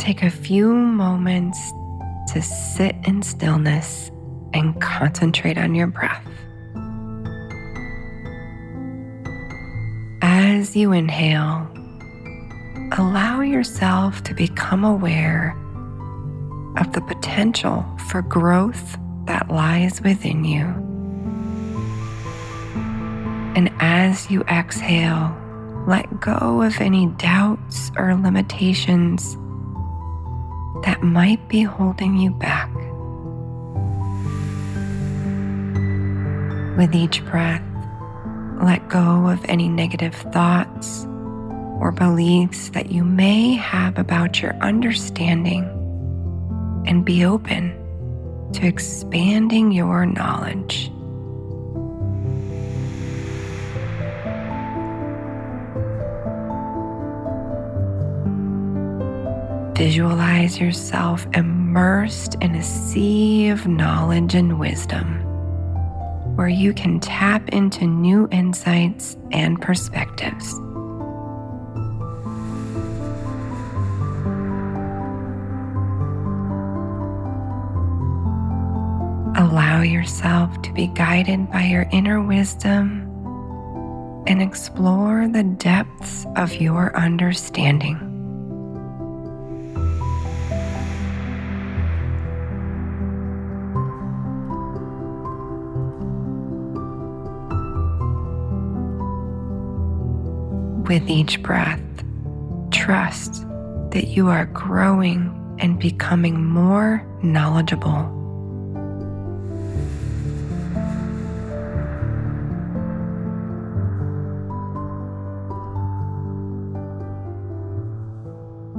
Take a few moments to sit in stillness and concentrate on your breath. As you inhale, allow yourself to become aware of the potential for growth that lies within you. And as you exhale, let go of any doubts or limitations that might be holding you back. With each breath, let go of any negative thoughts or beliefs that you may have about your understanding and be open to expanding your knowledge. Visualize yourself immersed in a sea of knowledge and wisdom where you can tap into new insights and perspectives. Allow yourself to be guided by your inner wisdom and explore the depths of your understanding. With each breath, trust that you are growing and becoming more knowledgeable.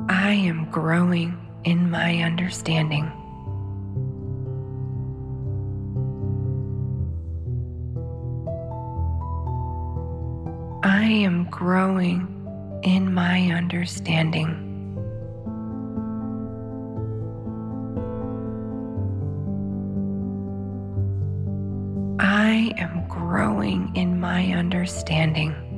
I am growing in my understanding. Am growing in my understanding. I am growing in my understanding.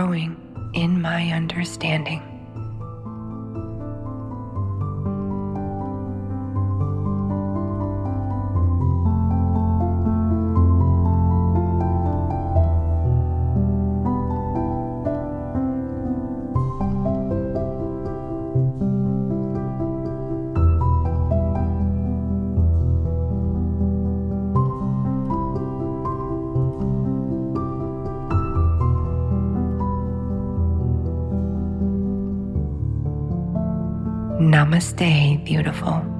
Growing in my understanding. Namaste, beautiful.